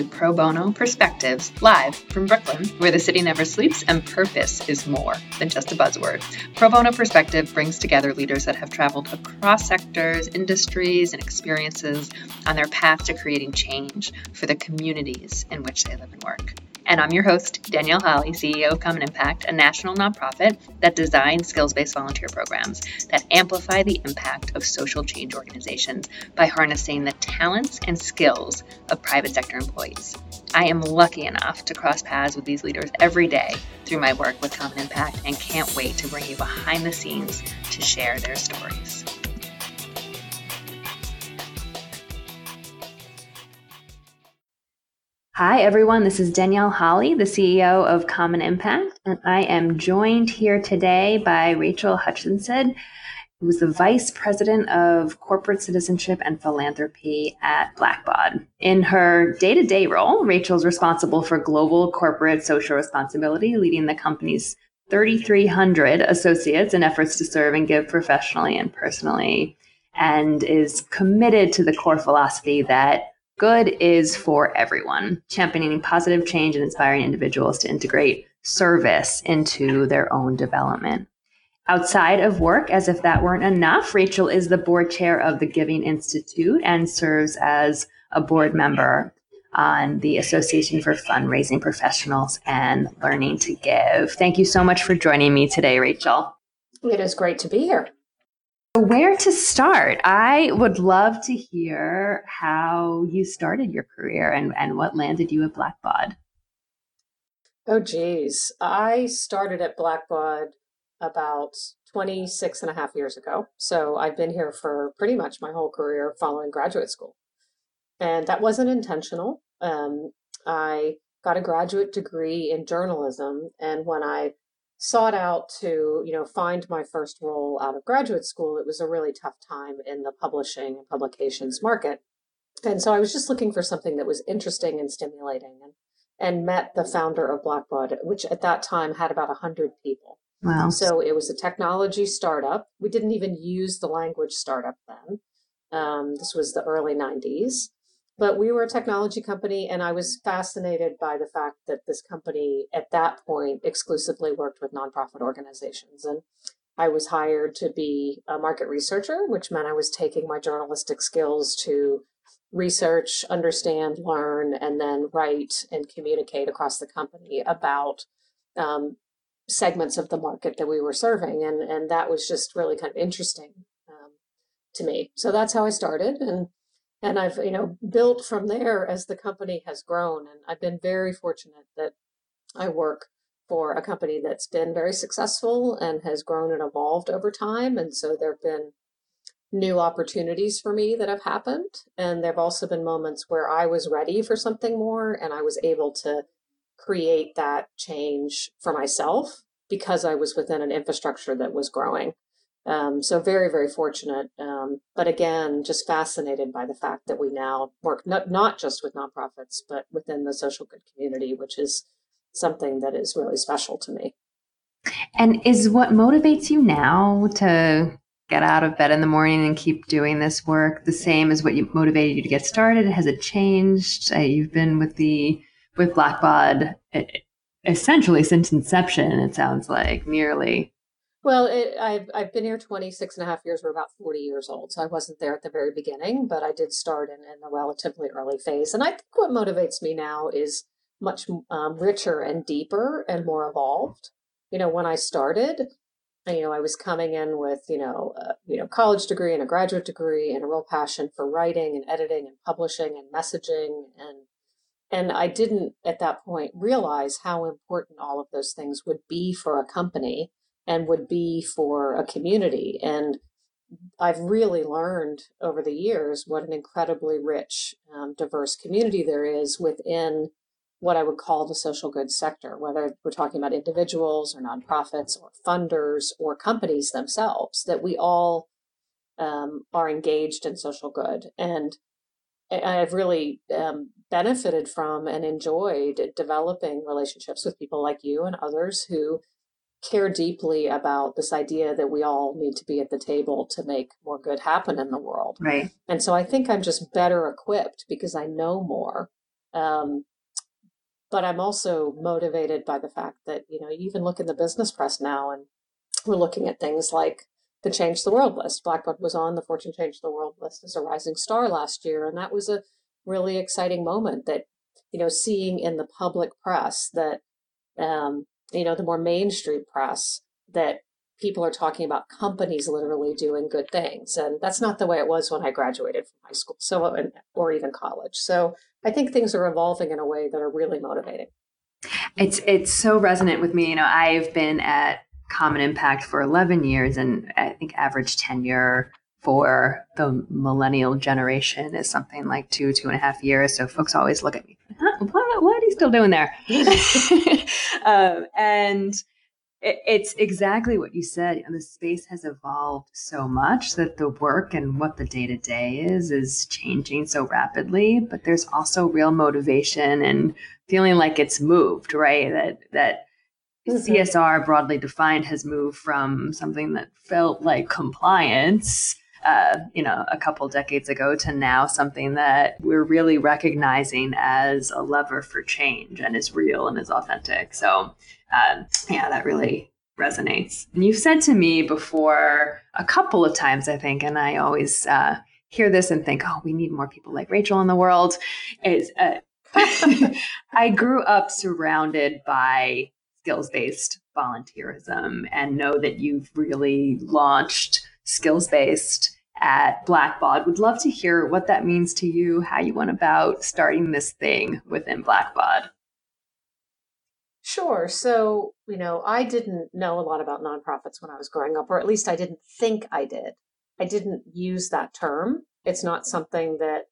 to Pro Bono Perspectives, live from Brooklyn, where the city never sleeps and purpose is more than just a buzzword. Pro Bono Perspective brings together leaders that have traveled across sectors, industries, and experiences on their path to creating change for the communities in which they live and work. And I'm your host, Danielle Holly, CEO of Common Impact, a national nonprofit that designs skills based volunteer programs that amplify the impact of social change organizations by harnessing the talents and skills of private sector employees. I am lucky enough to cross paths with these leaders every day through my work with Common Impact and can't wait to bring you behind the scenes to share their stories. Hi, everyone. This is Danielle Holly, the CEO of Common Impact, and I am joined here today by Rachel Hutchinson, who's the Vice President of Corporate Citizenship and Philanthropy at Blackbaud. In her day to day role, Rachel's responsible for global corporate social responsibility, leading the company's 3,300 associates in efforts to serve and give professionally and personally, and is committed to the core philosophy that Good is for everyone, championing positive change and inspiring individuals to integrate service into their own development. Outside of work, as if that weren't enough, Rachel is the board chair of the Giving Institute and serves as a board member on the Association for Fundraising Professionals and Learning to Give. Thank you so much for joining me today, Rachel. It is great to be here. Where to start? I would love to hear how you started your career and, and what landed you at Blackbaud. Oh, geez. I started at Blackbaud about 26 and a half years ago. So I've been here for pretty much my whole career following graduate school. And that wasn't intentional. Um, I got a graduate degree in journalism. And when I sought out to you know find my first role out of graduate school it was a really tough time in the publishing and publications market. And so i was just looking for something that was interesting and stimulating and and met the founder of blackbaud which at that time had about 100 people. Wow. So it was a technology startup. We didn't even use the language startup then. Um, this was the early 90s but we were a technology company, and I was fascinated by the fact that this company at that point exclusively worked with nonprofit organizations. And I was hired to be a market researcher, which meant I was taking my journalistic skills to research, understand, learn, and then write and communicate across the company about um, segments of the market that we were serving. And, and that was just really kind of interesting um, to me. So that's how I started. And and I've you know built from there as the company has grown and I've been very fortunate that I work for a company that's been very successful and has grown and evolved over time and so there've been new opportunities for me that have happened and there've also been moments where I was ready for something more and I was able to create that change for myself because I was within an infrastructure that was growing um, so very, very fortunate. Um, but again, just fascinated by the fact that we now work not, not just with nonprofits, but within the social good community, which is something that is really special to me. And is what motivates you now to get out of bed in the morning and keep doing this work the same as what motivated you to get started? Has it changed? Uh, you've been with the with Blackbaud essentially since inception. It sounds like nearly. Well, it, I've, I've been here 26 and a half years. We're about 40 years old. So I wasn't there at the very beginning, but I did start in, in a relatively early phase. And I think what motivates me now is much um, richer and deeper and more evolved. You know, when I started, you know, I was coming in with, you know, a, you know, college degree and a graduate degree and a real passion for writing and editing and publishing and messaging and and I didn't at that point realize how important all of those things would be for a company and would be for a community. And I've really learned over the years what an incredibly rich, um, diverse community there is within what I would call the social goods sector, whether we're talking about individuals or nonprofits or funders or companies themselves, that we all um, are engaged in social good. And I've really um, benefited from and enjoyed developing relationships with people like you and others who care deeply about this idea that we all need to be at the table to make more good happen in the world. Right. And so I think I'm just better equipped because I know more Um, but I'm also motivated by the fact that, you know, you even look in the business press now and we're looking at things like the Change the World list. Blackbaud was on the Fortune Change the World list as a rising star last year. And that was a really exciting moment that, you know, seeing in the public press that, um, you know, the more mainstream press that people are talking about companies literally doing good things. And that's not the way it was when I graduated from high school. So, or even college. So I think things are evolving in a way that are really motivating. It's, it's so resonant with me. You know, I've been at Common Impact for 11 years, and I think average tenure for the millennial generation is something like two, two and a half years. So folks always look at me, huh, what, what are you still doing there? um, and it, it's exactly what you said. You know, the space has evolved so much that the work and what the day to day is is changing so rapidly. But there's also real motivation and feeling like it's moved, right? That that Mm-hmm. CSR, broadly defined, has moved from something that felt like compliance, uh, you know, a couple decades ago to now something that we're really recognizing as a lever for change and is real and is authentic. So, um, yeah, that really resonates. And you've said to me before a couple of times, I think, and I always uh, hear this and think, oh, we need more people like Rachel in the world. Is uh, I grew up surrounded by skills based volunteerism and know that you've really launched skills based at Blackbaud. Would love to hear what that means to you, how you went about starting this thing within Blackbaud. Sure. So, you know, I didn't know a lot about nonprofits when I was growing up, or at least I didn't think I did. I didn't use that term. It's not something that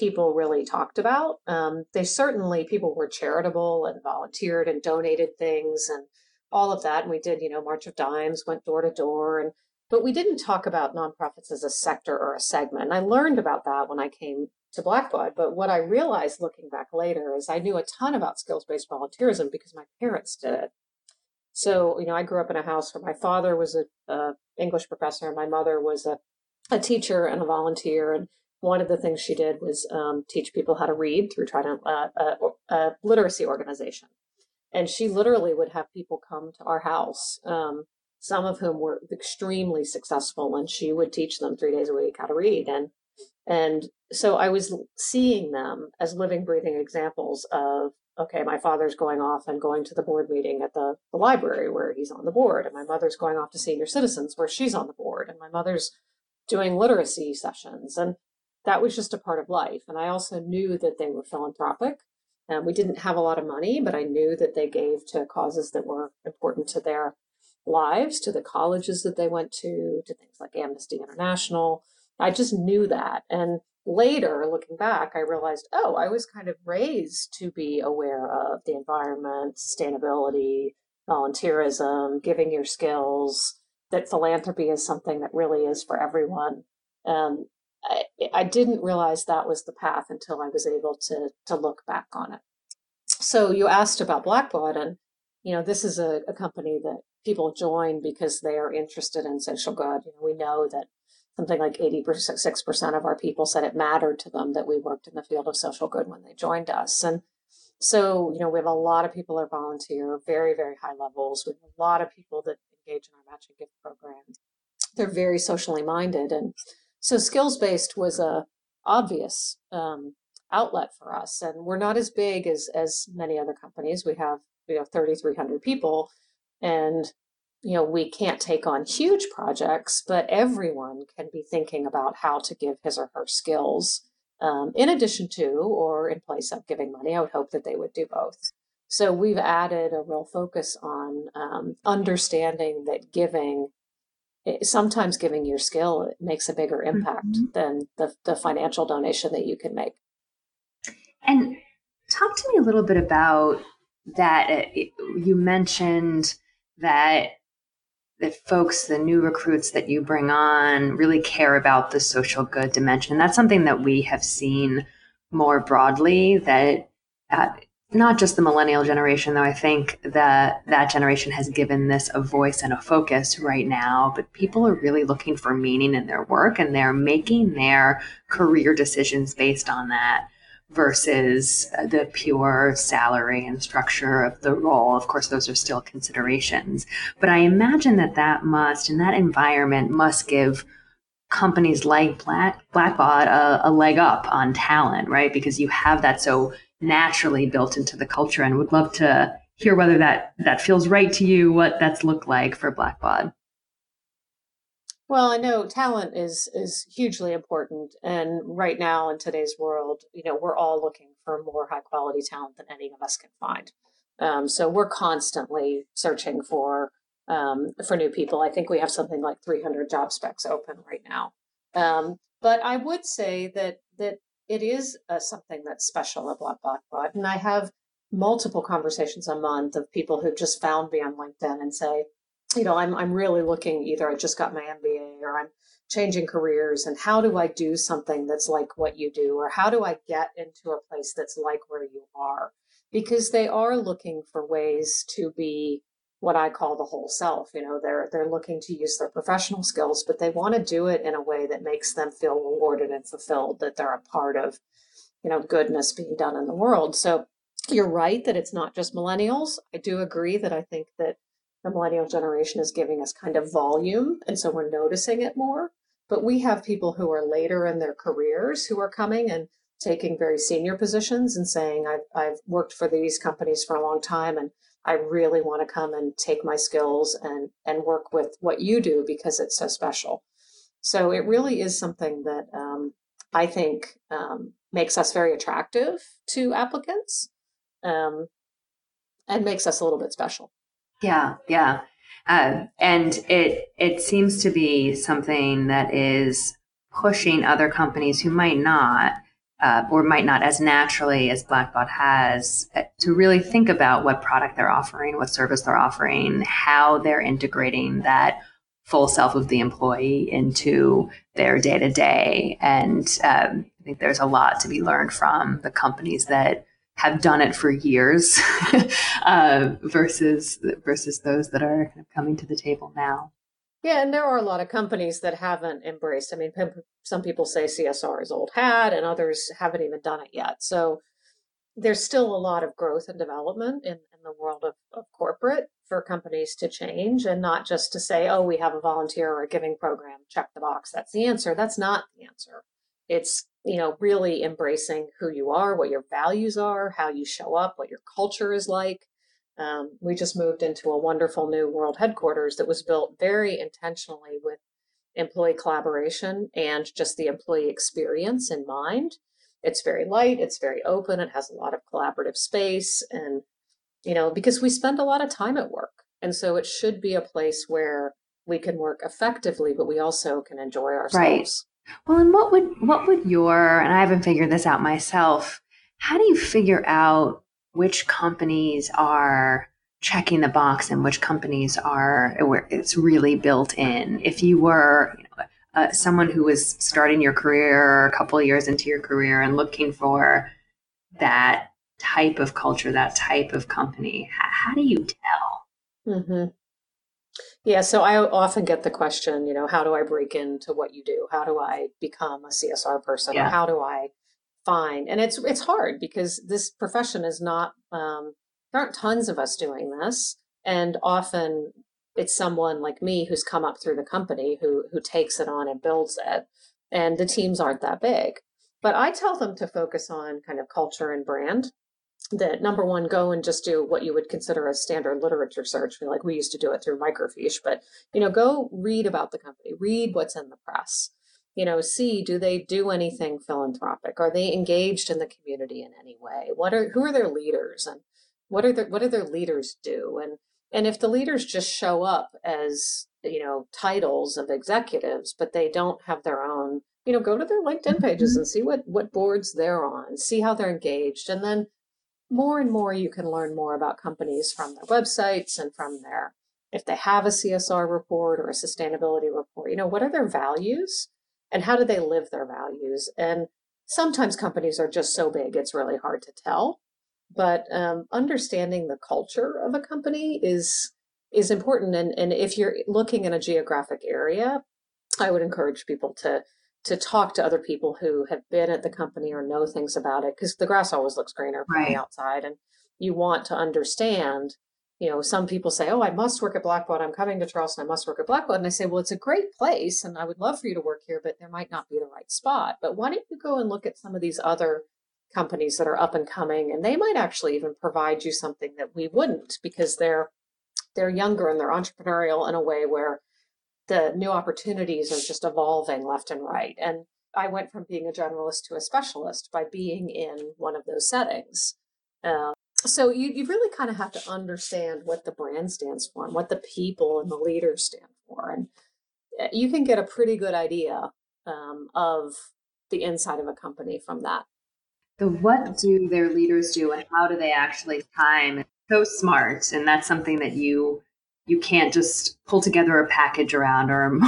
people really talked about. Um, they certainly, people were charitable and volunteered and donated things and all of that. And we did, you know, March of Dimes, went door to door. And, but we didn't talk about nonprofits as a sector or a segment. And I learned about that when I came to Blackbaud. But what I realized looking back later is I knew a ton about skills based volunteerism because my parents did it. So, you know, I grew up in a house where my father was a, a English professor and my mother was a, a teacher and a volunteer. And one of the things she did was um, teach people how to read through Trident uh, literacy organization. And she literally would have people come to our house, um, some of whom were extremely successful, and she would teach them three days a week how to read. And and so I was seeing them as living, breathing examples of okay, my father's going off and going to the board meeting at the, the library where he's on the board, and my mother's going off to senior citizens where she's on the board, and my mother's doing literacy sessions. And that was just a part of life. And I also knew that they were philanthropic. Um, we didn't have a lot of money, but I knew that they gave to causes that were important to their lives, to the colleges that they went to, to things like Amnesty International. I just knew that. And later, looking back, I realized, oh, I was kind of raised to be aware of the environment, sustainability, volunteerism, giving your skills, that philanthropy is something that really is for everyone. Um, I, I didn't realize that was the path until I was able to to look back on it. So you asked about Blackbaud, and you know this is a, a company that people join because they are interested in social good. You know, we know that something like 86% of our people said it mattered to them that we worked in the field of social good when they joined us. And so, you know, we have a lot of people that volunteer, very, very high levels. We have a lot of people that engage in our matching gift program. They're very socially minded. And so skills based was a obvious um, outlet for us, and we're not as big as as many other companies. We have we have 3,300 people, and you know we can't take on huge projects, but everyone can be thinking about how to give his or her skills um, in addition to or in place of giving money. I would hope that they would do both. So we've added a real focus on um, understanding that giving sometimes giving your skill makes a bigger impact mm-hmm. than the, the financial donation that you can make. And talk to me a little bit about that. Uh, you mentioned that the folks, the new recruits that you bring on, really care about the social good dimension. That's something that we have seen more broadly. That uh, not just the millennial generation, though I think that that generation has given this a voice and a focus right now, but people are really looking for meaning in their work and they're making their career decisions based on that. Versus uh, the pure salary and structure of the role. Of course, those are still considerations. But I imagine that that must, in that environment, must give companies like Black, Blackbaud a, a leg up on talent, right? Because you have that so naturally built into the culture and would love to hear whether that, that feels right to you, what that's looked like for Blackbaud. Well, I know talent is is hugely important, and right now in today's world, you know, we're all looking for more high quality talent than any of us can find. Um, so we're constantly searching for um, for new people. I think we have something like 300 job specs open right now. Um, but I would say that that it is uh, something that's special at Black Blackbaud, and I have multiple conversations a month of people who just found me on LinkedIn and say, you know, I'm I'm really looking either I just got my MBA or I'm changing careers and how do I do something that's like what you do or how do I get into a place that's like where you are? Because they are looking for ways to be what I call the whole self. You know, they're they're looking to use their professional skills, but they want to do it in a way that makes them feel rewarded and fulfilled, that they're a part of, you know, goodness being done in the world. So you're right that it's not just millennials. I do agree that I think that the millennial generation is giving us kind of volume. And so we're noticing it more. But we have people who are later in their careers who are coming and taking very senior positions and saying, I've, I've worked for these companies for a long time and I really want to come and take my skills and, and work with what you do because it's so special. So it really is something that um, I think um, makes us very attractive to applicants um, and makes us a little bit special. Yeah, yeah. Uh, and it it seems to be something that is pushing other companies who might not uh, or might not as naturally as Blackbaud has uh, to really think about what product they're offering, what service they're offering, how they're integrating that full self of the employee into their day to day. And um, I think there's a lot to be learned from the companies that have done it for years uh, versus versus those that are kind of coming to the table now. Yeah, and there are a lot of companies that haven't embraced. I mean, some people say CSR is old hat, and others haven't even done it yet. So there's still a lot of growth and development in, in the world of, of corporate for companies to change and not just to say, oh, we have a volunteer or a giving program, check the box. That's the answer. That's not the answer. It's you know, really embracing who you are, what your values are, how you show up, what your culture is like. Um, we just moved into a wonderful new world headquarters that was built very intentionally with employee collaboration and just the employee experience in mind. It's very light, it's very open, it has a lot of collaborative space, and, you know, because we spend a lot of time at work. And so it should be a place where we can work effectively, but we also can enjoy ourselves. Right. Well, and what would what would your and I haven't figured this out myself. How do you figure out which companies are checking the box and which companies are where it's really built in? If you were you know, uh, someone who was starting your career a couple years into your career and looking for that type of culture, that type of company, how, how do you tell? Mm-hmm. Yeah, so I often get the question, you know, how do I break into what you do? How do I become a CSR person? Yeah. Or how do I find? And it's it's hard because this profession is not um, there aren't tons of us doing this, and often it's someone like me who's come up through the company who who takes it on and builds it, and the teams aren't that big. But I tell them to focus on kind of culture and brand that number one, go and just do what you would consider a standard literature search. Like we used to do it through microfiche, but you know, go read about the company, read what's in the press. You know, see do they do anything philanthropic? Are they engaged in the community in any way? What are who are their leaders and what are their what do their leaders do? And and if the leaders just show up as you know titles of executives, but they don't have their own, you know, go to their LinkedIn pages mm-hmm. and see what what boards they're on, see how they're engaged, and then more and more you can learn more about companies from their websites and from their if they have a CSR report or a sustainability report, you know, what are their values and how do they live their values? And sometimes companies are just so big, it's really hard to tell. But um, understanding the culture of a company is is important. And, and if you're looking in a geographic area, I would encourage people to to talk to other people who have been at the company or know things about it because the grass always looks greener from right. the outside and you want to understand you know some people say oh i must work at blackbaud i'm coming to charleston i must work at blackbaud and i say well it's a great place and i would love for you to work here but there might not be the right spot but why don't you go and look at some of these other companies that are up and coming and they might actually even provide you something that we wouldn't because they're they're younger and they're entrepreneurial in a way where the new opportunities are just evolving left and right. And I went from being a generalist to a specialist by being in one of those settings. Uh, so you, you really kind of have to understand what the brand stands for and what the people and the leaders stand for. And uh, you can get a pretty good idea um, of the inside of a company from that. So, what do their leaders do and how do they actually time? So smart. And that's something that you you can't just pull together a package around or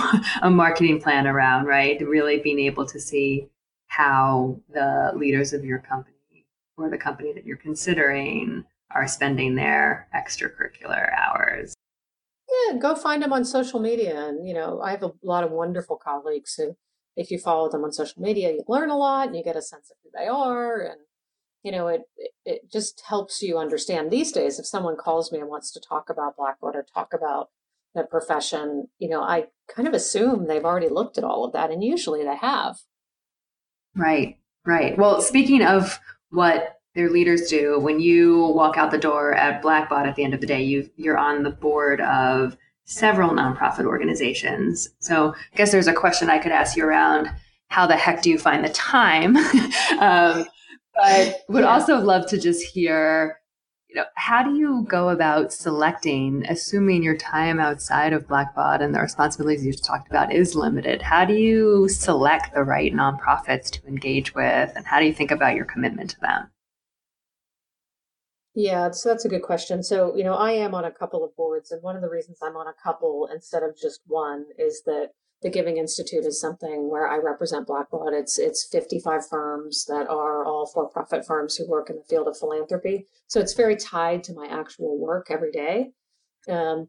a marketing plan around, right? Really being able to see how the leaders of your company or the company that you're considering are spending their extracurricular hours. Yeah, go find them on social media. And, you know, I have a lot of wonderful colleagues who, if you follow them on social media, you learn a lot and you get a sense of who they are. And you know, it it just helps you understand these days. If someone calls me and wants to talk about Blackbaud or talk about the profession, you know, I kind of assume they've already looked at all of that, and usually they have. Right, right. Well, speaking of what their leaders do, when you walk out the door at Blackbaud at the end of the day, you you're on the board of several nonprofit organizations. So I guess there's a question I could ask you around how the heck do you find the time um, but would yeah. also love to just hear you know how do you go about selecting assuming your time outside of blackbaud and the responsibilities you just talked about is limited how do you select the right nonprofits to engage with and how do you think about your commitment to them yeah so that's a good question so you know i am on a couple of boards and one of the reasons i'm on a couple instead of just one is that the Giving Institute is something where I represent Blackbaud. It's it's 55 firms that are all for-profit firms who work in the field of philanthropy. So it's very tied to my actual work every day. Um,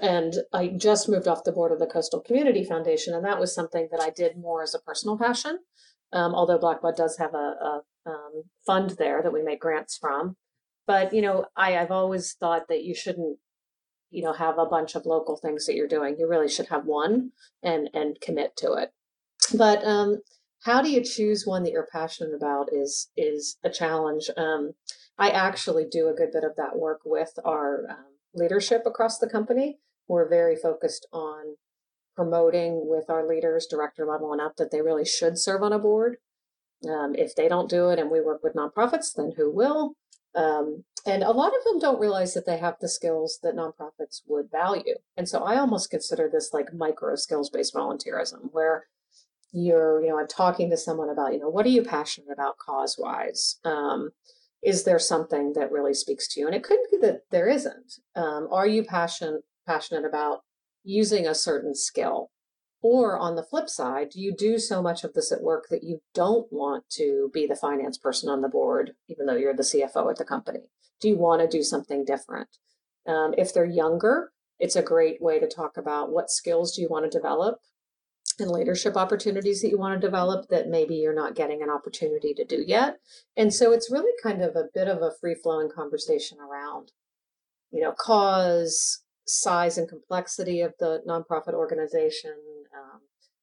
and I just moved off the board of the Coastal Community Foundation, and that was something that I did more as a personal passion. Um, although Blackbaud does have a, a um, fund there that we make grants from, but you know, I, I've always thought that you shouldn't you know have a bunch of local things that you're doing you really should have one and and commit to it. But um how do you choose one that you're passionate about is is a challenge. Um i actually do a good bit of that work with our um, leadership across the company. We're very focused on promoting with our leaders director level and up that they really should serve on a board. Um, if they don't do it and we work with nonprofits then who will? Um, and a lot of them don't realize that they have the skills that nonprofits would value. And so I almost consider this like micro skills based volunteerism, where you're, you know, I'm talking to someone about, you know, what are you passionate about cause wise? Um, is there something that really speaks to you? And it could be that there isn't. Um, are you passion, passionate about using a certain skill? Or on the flip side, do you do so much of this at work that you don't want to be the finance person on the board, even though you're the CFO at the company? Do you want to do something different? Um, if they're younger, it's a great way to talk about what skills do you want to develop and leadership opportunities that you want to develop that maybe you're not getting an opportunity to do yet. And so it's really kind of a bit of a free flowing conversation around, you know, cause, size and complexity of the nonprofit organization,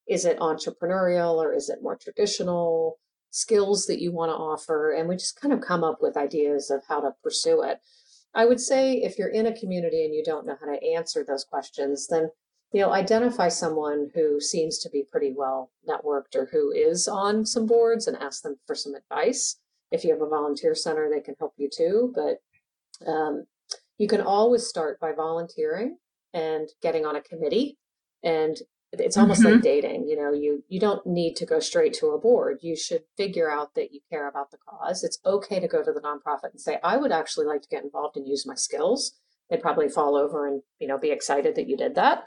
is it entrepreneurial or is it more traditional? Skills that you want to offer. And we just kind of come up with ideas of how to pursue it. I would say if you're in a community and you don't know how to answer those questions, then you know identify someone who seems to be pretty well networked or who is on some boards and ask them for some advice. If you have a volunteer center, they can help you too. But um, you can always start by volunteering and getting on a committee and it's almost mm-hmm. like dating you know you you don't need to go straight to a board. You should figure out that you care about the cause. It's okay to go to the nonprofit and say i would actually like to get involved and use my skills. They'd probably fall over and you know be excited that you did that.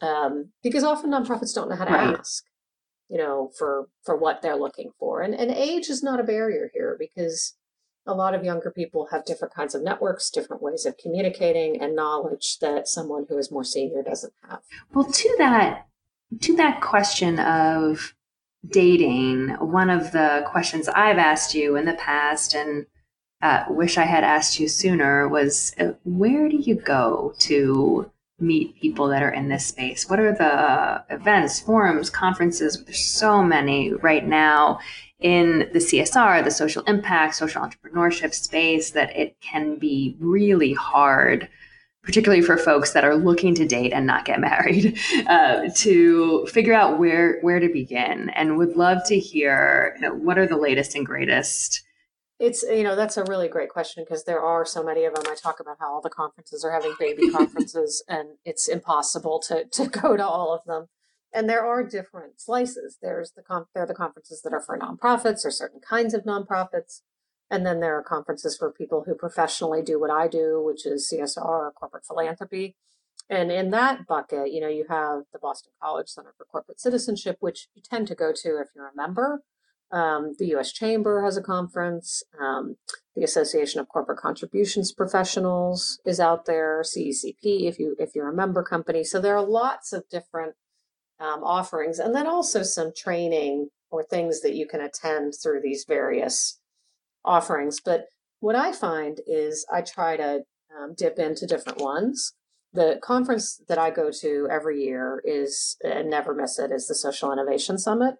Um, because often nonprofits don't know how to right. ask you know for for what they're looking for. And and age is not a barrier here because a lot of younger people have different kinds of networks, different ways of communicating and knowledge that someone who is more senior doesn't have. Well, to that to that question of dating, one of the questions I've asked you in the past and uh, wish I had asked you sooner was uh, where do you go to meet people that are in this space? What are the events, forums, conferences? There's so many right now in the CSR, the social impact, social entrepreneurship space that it can be really hard particularly for folks that are looking to date and not get married, uh, to figure out where where to begin. And would love to hear you know, what are the latest and greatest. It's you know that's a really great question because there are so many of them. I talk about how all the conferences are having baby conferences, and it's impossible to to go to all of them. And there are different slices. There's the there are the conferences that are for nonprofits or certain kinds of nonprofits. And then there are conferences for people who professionally do what I do, which is CSR or corporate philanthropy. And in that bucket, you know, you have the Boston College Center for Corporate Citizenship, which you tend to go to if you're a member. Um, the U.S. Chamber has a conference. Um, the Association of Corporate Contributions Professionals is out there. CECP, if you if you're a member company. So there are lots of different um, offerings, and then also some training or things that you can attend through these various offerings. But what I find is I try to um, dip into different ones. The conference that I go to every year is, and never miss it, is the Social Innovation Summit.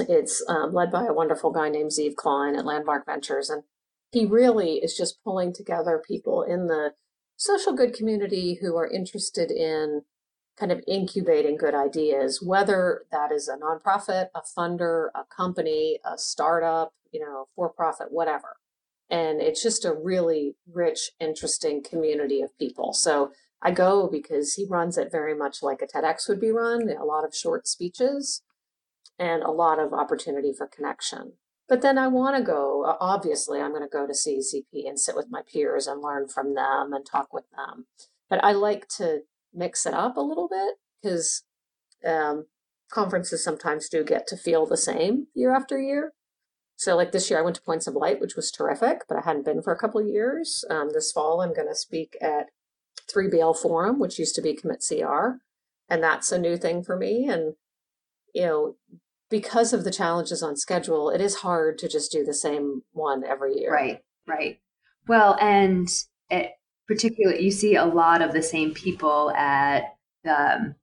It's um, led by a wonderful guy named Zeev Klein at Landmark Ventures. And he really is just pulling together people in the social good community who are interested in kind of incubating good ideas, whether that is a nonprofit, a funder, a company, a startup, you know, for profit, whatever. And it's just a really rich, interesting community of people. So I go because he runs it very much like a TEDx would be run, a lot of short speeches and a lot of opportunity for connection. But then I want to go, obviously, I'm going to go to CECP and sit with my peers and learn from them and talk with them. But I like to mix it up a little bit because um, conferences sometimes do get to feel the same year after year. So, like this year, I went to Points of Light, which was terrific, but I hadn't been for a couple of years. Um, this fall, I'm going to speak at 3BL Forum, which used to be Commit CR, and that's a new thing for me. And you know, because of the challenges on schedule, it is hard to just do the same one every year. Right, right. Well, and it, particularly you see a lot of the same people at um,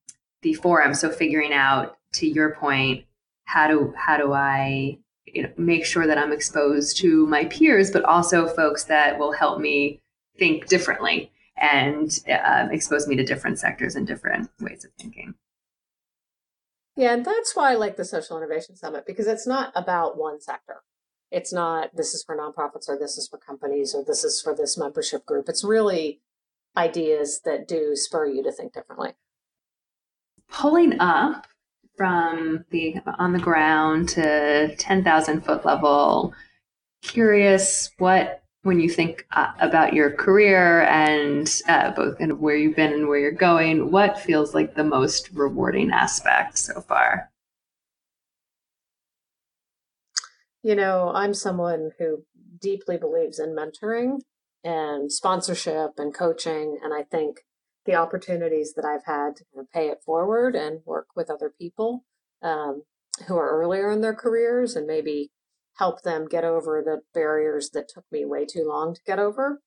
the forum. So figuring out to your point how do how do i you know, make sure that i'm exposed to my peers but also folks that will help me think differently and um, expose me to different sectors and different ways of thinking. Yeah and that's why i like the social innovation summit because it's not about one sector it's not this is for nonprofits or this is for companies or this is for this membership group. It's really ideas that do spur you to think differently. Pulling up from the on the ground to 10,000 foot level, curious what when you think uh, about your career and uh, both kind of where you've been and where you're going, what feels like the most rewarding aspect so far? You know, I'm someone who deeply believes in mentoring and sponsorship and coaching. And I think the opportunities that I've had to kind of pay it forward and work with other people um, who are earlier in their careers and maybe help them get over the barriers that took me way too long to get over.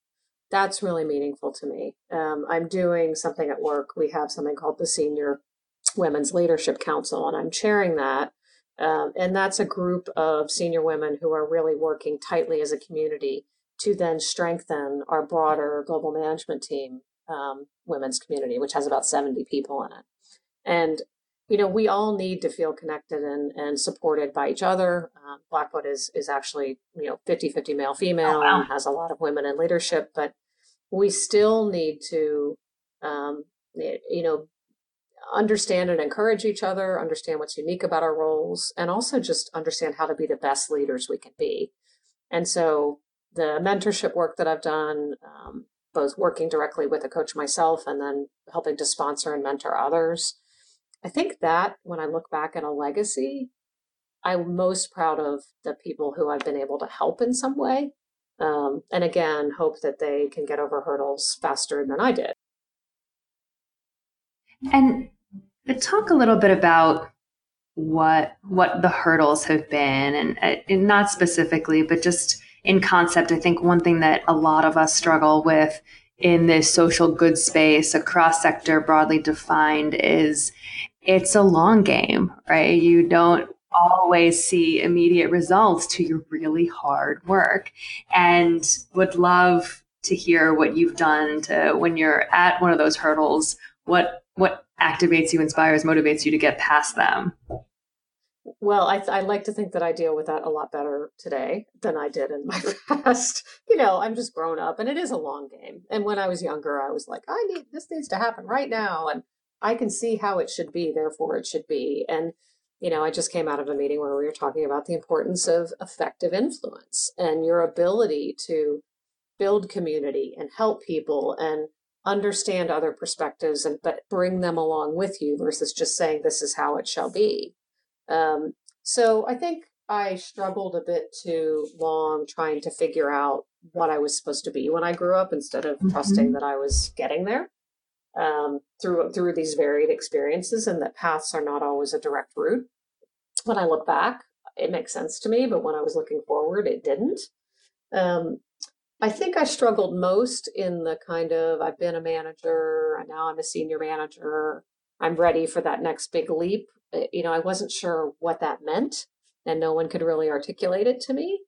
That's really meaningful to me. Um, I'm doing something at work. We have something called the Senior Women's Leadership Council, and I'm chairing that um, and that's a group of senior women who are really working tightly as a community to then strengthen our broader global management team, um, women's community, which has about 70 people in it. And, you know, we all need to feel connected and, and supported by each other. Um, Blackbaud is, is actually, you know, 50 50 male female oh, wow. and has a lot of women in leadership, but we still need to, um, you know, understand and encourage each other, understand what's unique about our roles, and also just understand how to be the best leaders we can be. And so the mentorship work that I've done, um, both working directly with a coach myself and then helping to sponsor and mentor others, I think that when I look back at a legacy, I'm most proud of the people who I've been able to help in some way. Um, and again, hope that they can get over hurdles faster than I did. And talk a little bit about what what the hurdles have been, and, uh, and not specifically, but just in concept. I think one thing that a lot of us struggle with in this social good space, across sector broadly defined, is it's a long game, right? You don't always see immediate results to your really hard work and would love to hear what you've done to when you're at one of those hurdles what what activates you inspires motivates you to get past them. Well I, I like to think that i deal with that a lot better today than i did in my past. You know i'm just grown up and it is a long game. And when i was younger i was like i need this needs to happen right now and i can see how it should be therefore it should be. And you know, I just came out of a meeting where we were talking about the importance of effective influence and your ability to build community and help people. And understand other perspectives and but bring them along with you versus just saying this is how it shall be. Um, so I think I struggled a bit too long trying to figure out what I was supposed to be when I grew up instead of mm-hmm. trusting that I was getting there um, through through these varied experiences, and that paths are not always a direct route. When I look back, it makes sense to me, but when I was looking forward, it didn't. Um, I think I struggled most in the kind of I've been a manager, and now I'm a senior manager. I'm ready for that next big leap. Uh, you know, I wasn't sure what that meant, and no one could really articulate it to me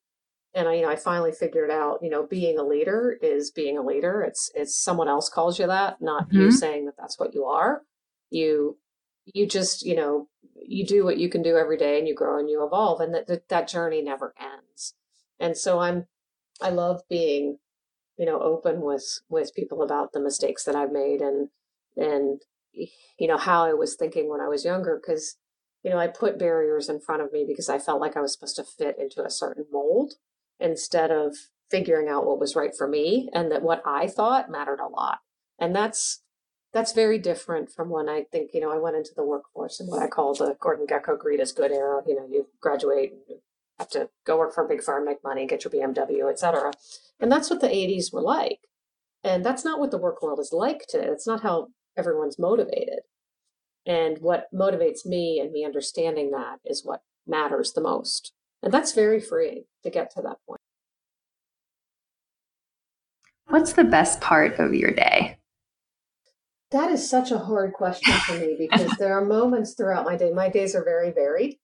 and I, you know, I finally figured out, you know, being a leader is being a leader. It's it's someone else calls you that, not mm-hmm. you saying that that's what you are. You you just, you know, you do what you can do every day, and you grow and you evolve, and that that, that journey never ends. And so I'm, I love being, you know, open with with people about the mistakes that I've made and and you know how I was thinking when I was younger because you know I put barriers in front of me because I felt like I was supposed to fit into a certain mold instead of figuring out what was right for me and that what I thought mattered a lot. And that's that's very different from when I think, you know, I went into the workforce and what I call the Gordon Gekko greed is good era. You know, you graduate have to go work for a big firm, make money, get your BMW, etc. And that's what the 80s were like. And that's not what the work world is like today. It's not how everyone's motivated. And what motivates me and me understanding that is what matters the most. And that's very freeing to get to that point. What's the best part of your day? That is such a hard question for me because there are moments throughout my day. My days are very varied,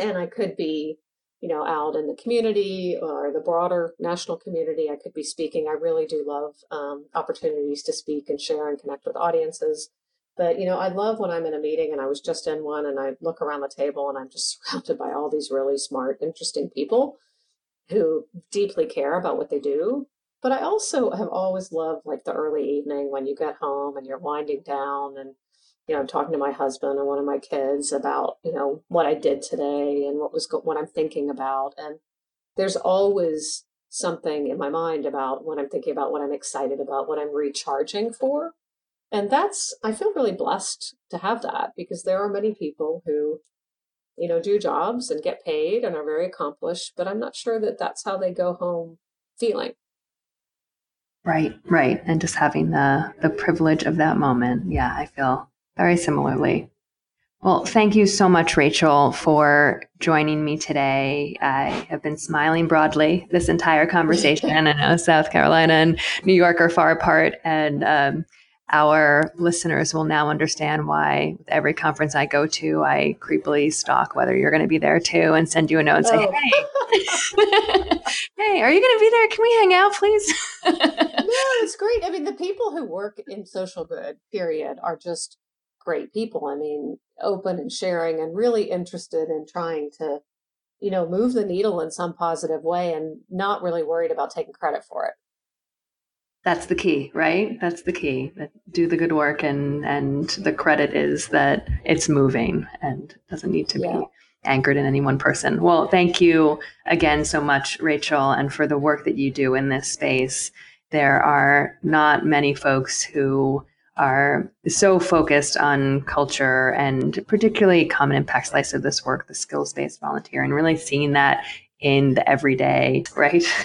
and I could be, you know, out in the community or the broader national community. I could be speaking. I really do love um, opportunities to speak and share and connect with audiences. But, you know, I love when I'm in a meeting and I was just in one and I look around the table and I'm just surrounded by all these really smart, interesting people who deeply care about what they do. But I also have always loved like the early evening when you get home and you're winding down and, you know, I'm talking to my husband and one of my kids about, you know, what I did today and what was, go- what I'm thinking about. And there's always something in my mind about what I'm thinking about what I'm excited about, what I'm recharging for. And that's, I feel really blessed to have that because there are many people who, you know, do jobs and get paid and are very accomplished, but I'm not sure that that's how they go home feeling. Right, right. And just having the the privilege of that moment. Yeah, I feel very similarly. Well, thank you so much, Rachel, for joining me today. I have been smiling broadly this entire conversation. I know South Carolina and New York are far apart, and um, our listeners will now understand why with every conference I go to, I creepily stalk whether you're going to be there too and send you a note and say, oh. hey, hey, are you going to be there? Can we hang out, please? no, it's great. I mean, the people who work in social good, period, are just great people. I mean, open and sharing and really interested in trying to, you know, move the needle in some positive way and not really worried about taking credit for it that's the key, right? That's the key. Do the good work, and and the credit is that it's moving and doesn't need to yeah. be anchored in any one person. Well, thank you again so much, Rachel, and for the work that you do in this space. There are not many folks who are so focused on culture and particularly common impact slice of this work, the skills based volunteer, and really seeing that in the everyday, right?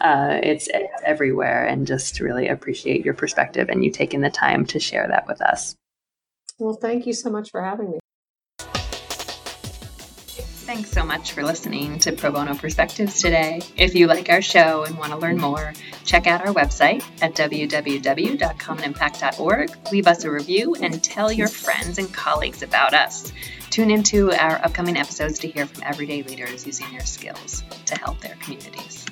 uh, it's, it's everywhere, and just really appreciate your perspective and you taking the time to share that with us. Well, thank you so much for having me. Thanks so much for listening to Pro Bono Perspectives today. If you like our show and want to learn more, check out our website at www.commonimpact.org. Leave us a review and tell your friends and colleagues about us. Tune into our upcoming episodes to hear from everyday leaders using their skills to help their communities.